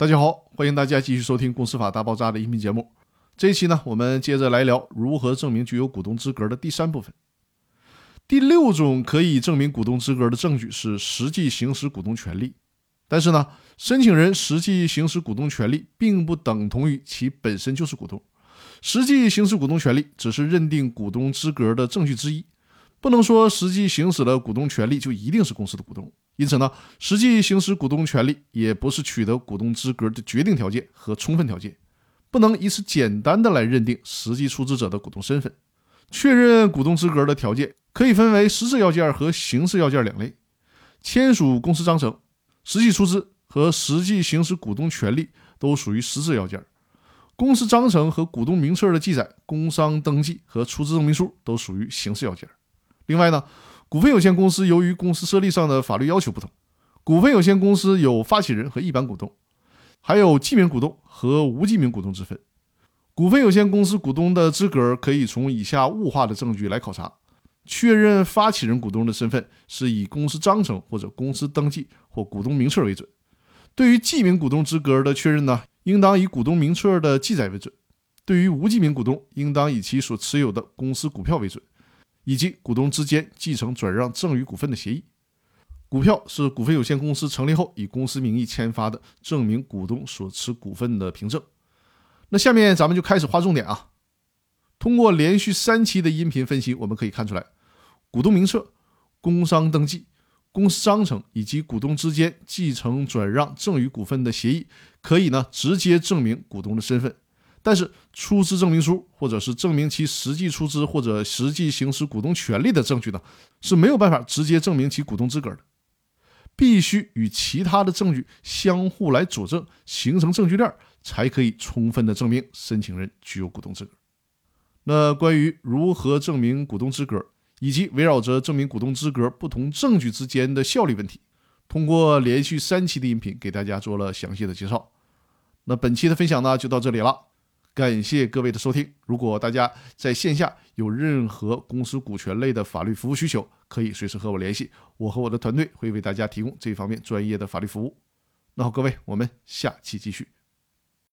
大家好，欢迎大家继续收听《公司法大爆炸》的音频节目。这一期呢，我们接着来聊如何证明具有股东资格的第三部分。第六种可以证明股东资格的证据是实际行使股东权利。但是呢，申请人实际行使股东权利并不等同于其本身就是股东。实际行使股东权利只是认定股东资格的证据之一，不能说实际行使了股东权利就一定是公司的股东。因此呢，实际行使股东权利也不是取得股东资格的决定条件和充分条件，不能以此简单的来认定实际出资者的股东身份。确认股东资格的条件可以分为实质要件和形式要件两类。签署公司章程、实际出资和实际行使股东权利都属于实质要件。公司章程和股东名册的记载、工商登记和出资证明书都属于形式要件。另外呢？股份有限公司由于公司设立上的法律要求不同，股份有限公司有发起人和一般股东，还有记名股东和无记名股东之分。股份有限公司股东的资格可以从以下物化的证据来考察：确认发起人股东的身份是以公司章程或者公司登记或股东名册为准；对于记名股东资格的确认呢，应当以股东名册的记载为准；对于无记名股东，应当以其所持有的公司股票为准。以及股东之间继承转让赠与股份的协议，股票是股份有限公司成立后以公司名义签发的证明股东所持股份的凭证。那下面咱们就开始划重点啊。通过连续三期的音频分析，我们可以看出来，股东名册、工商登记、公司章程以及股东之间继承转让赠与股份的协议，可以呢直接证明股东的身份。但是出资证明书或者是证明其实际出资或者实际行使股东权利的证据呢，是没有办法直接证明其股东资格的，必须与其他的证据相互来佐证，形成证据链，才可以充分的证明申请人具有股东资格。那关于如何证明股东资格，以及围绕着证明股东资格不同证据之间的效力问题，通过连续三期的音频给大家做了详细的介绍。那本期的分享呢，就到这里了。感谢各位的收听。如果大家在线下有任何公司股权类的法律服务需求，可以随时和我联系，我和我的团队会为大家提供这方面专业的法律服务。那好，各位，我们下期继续。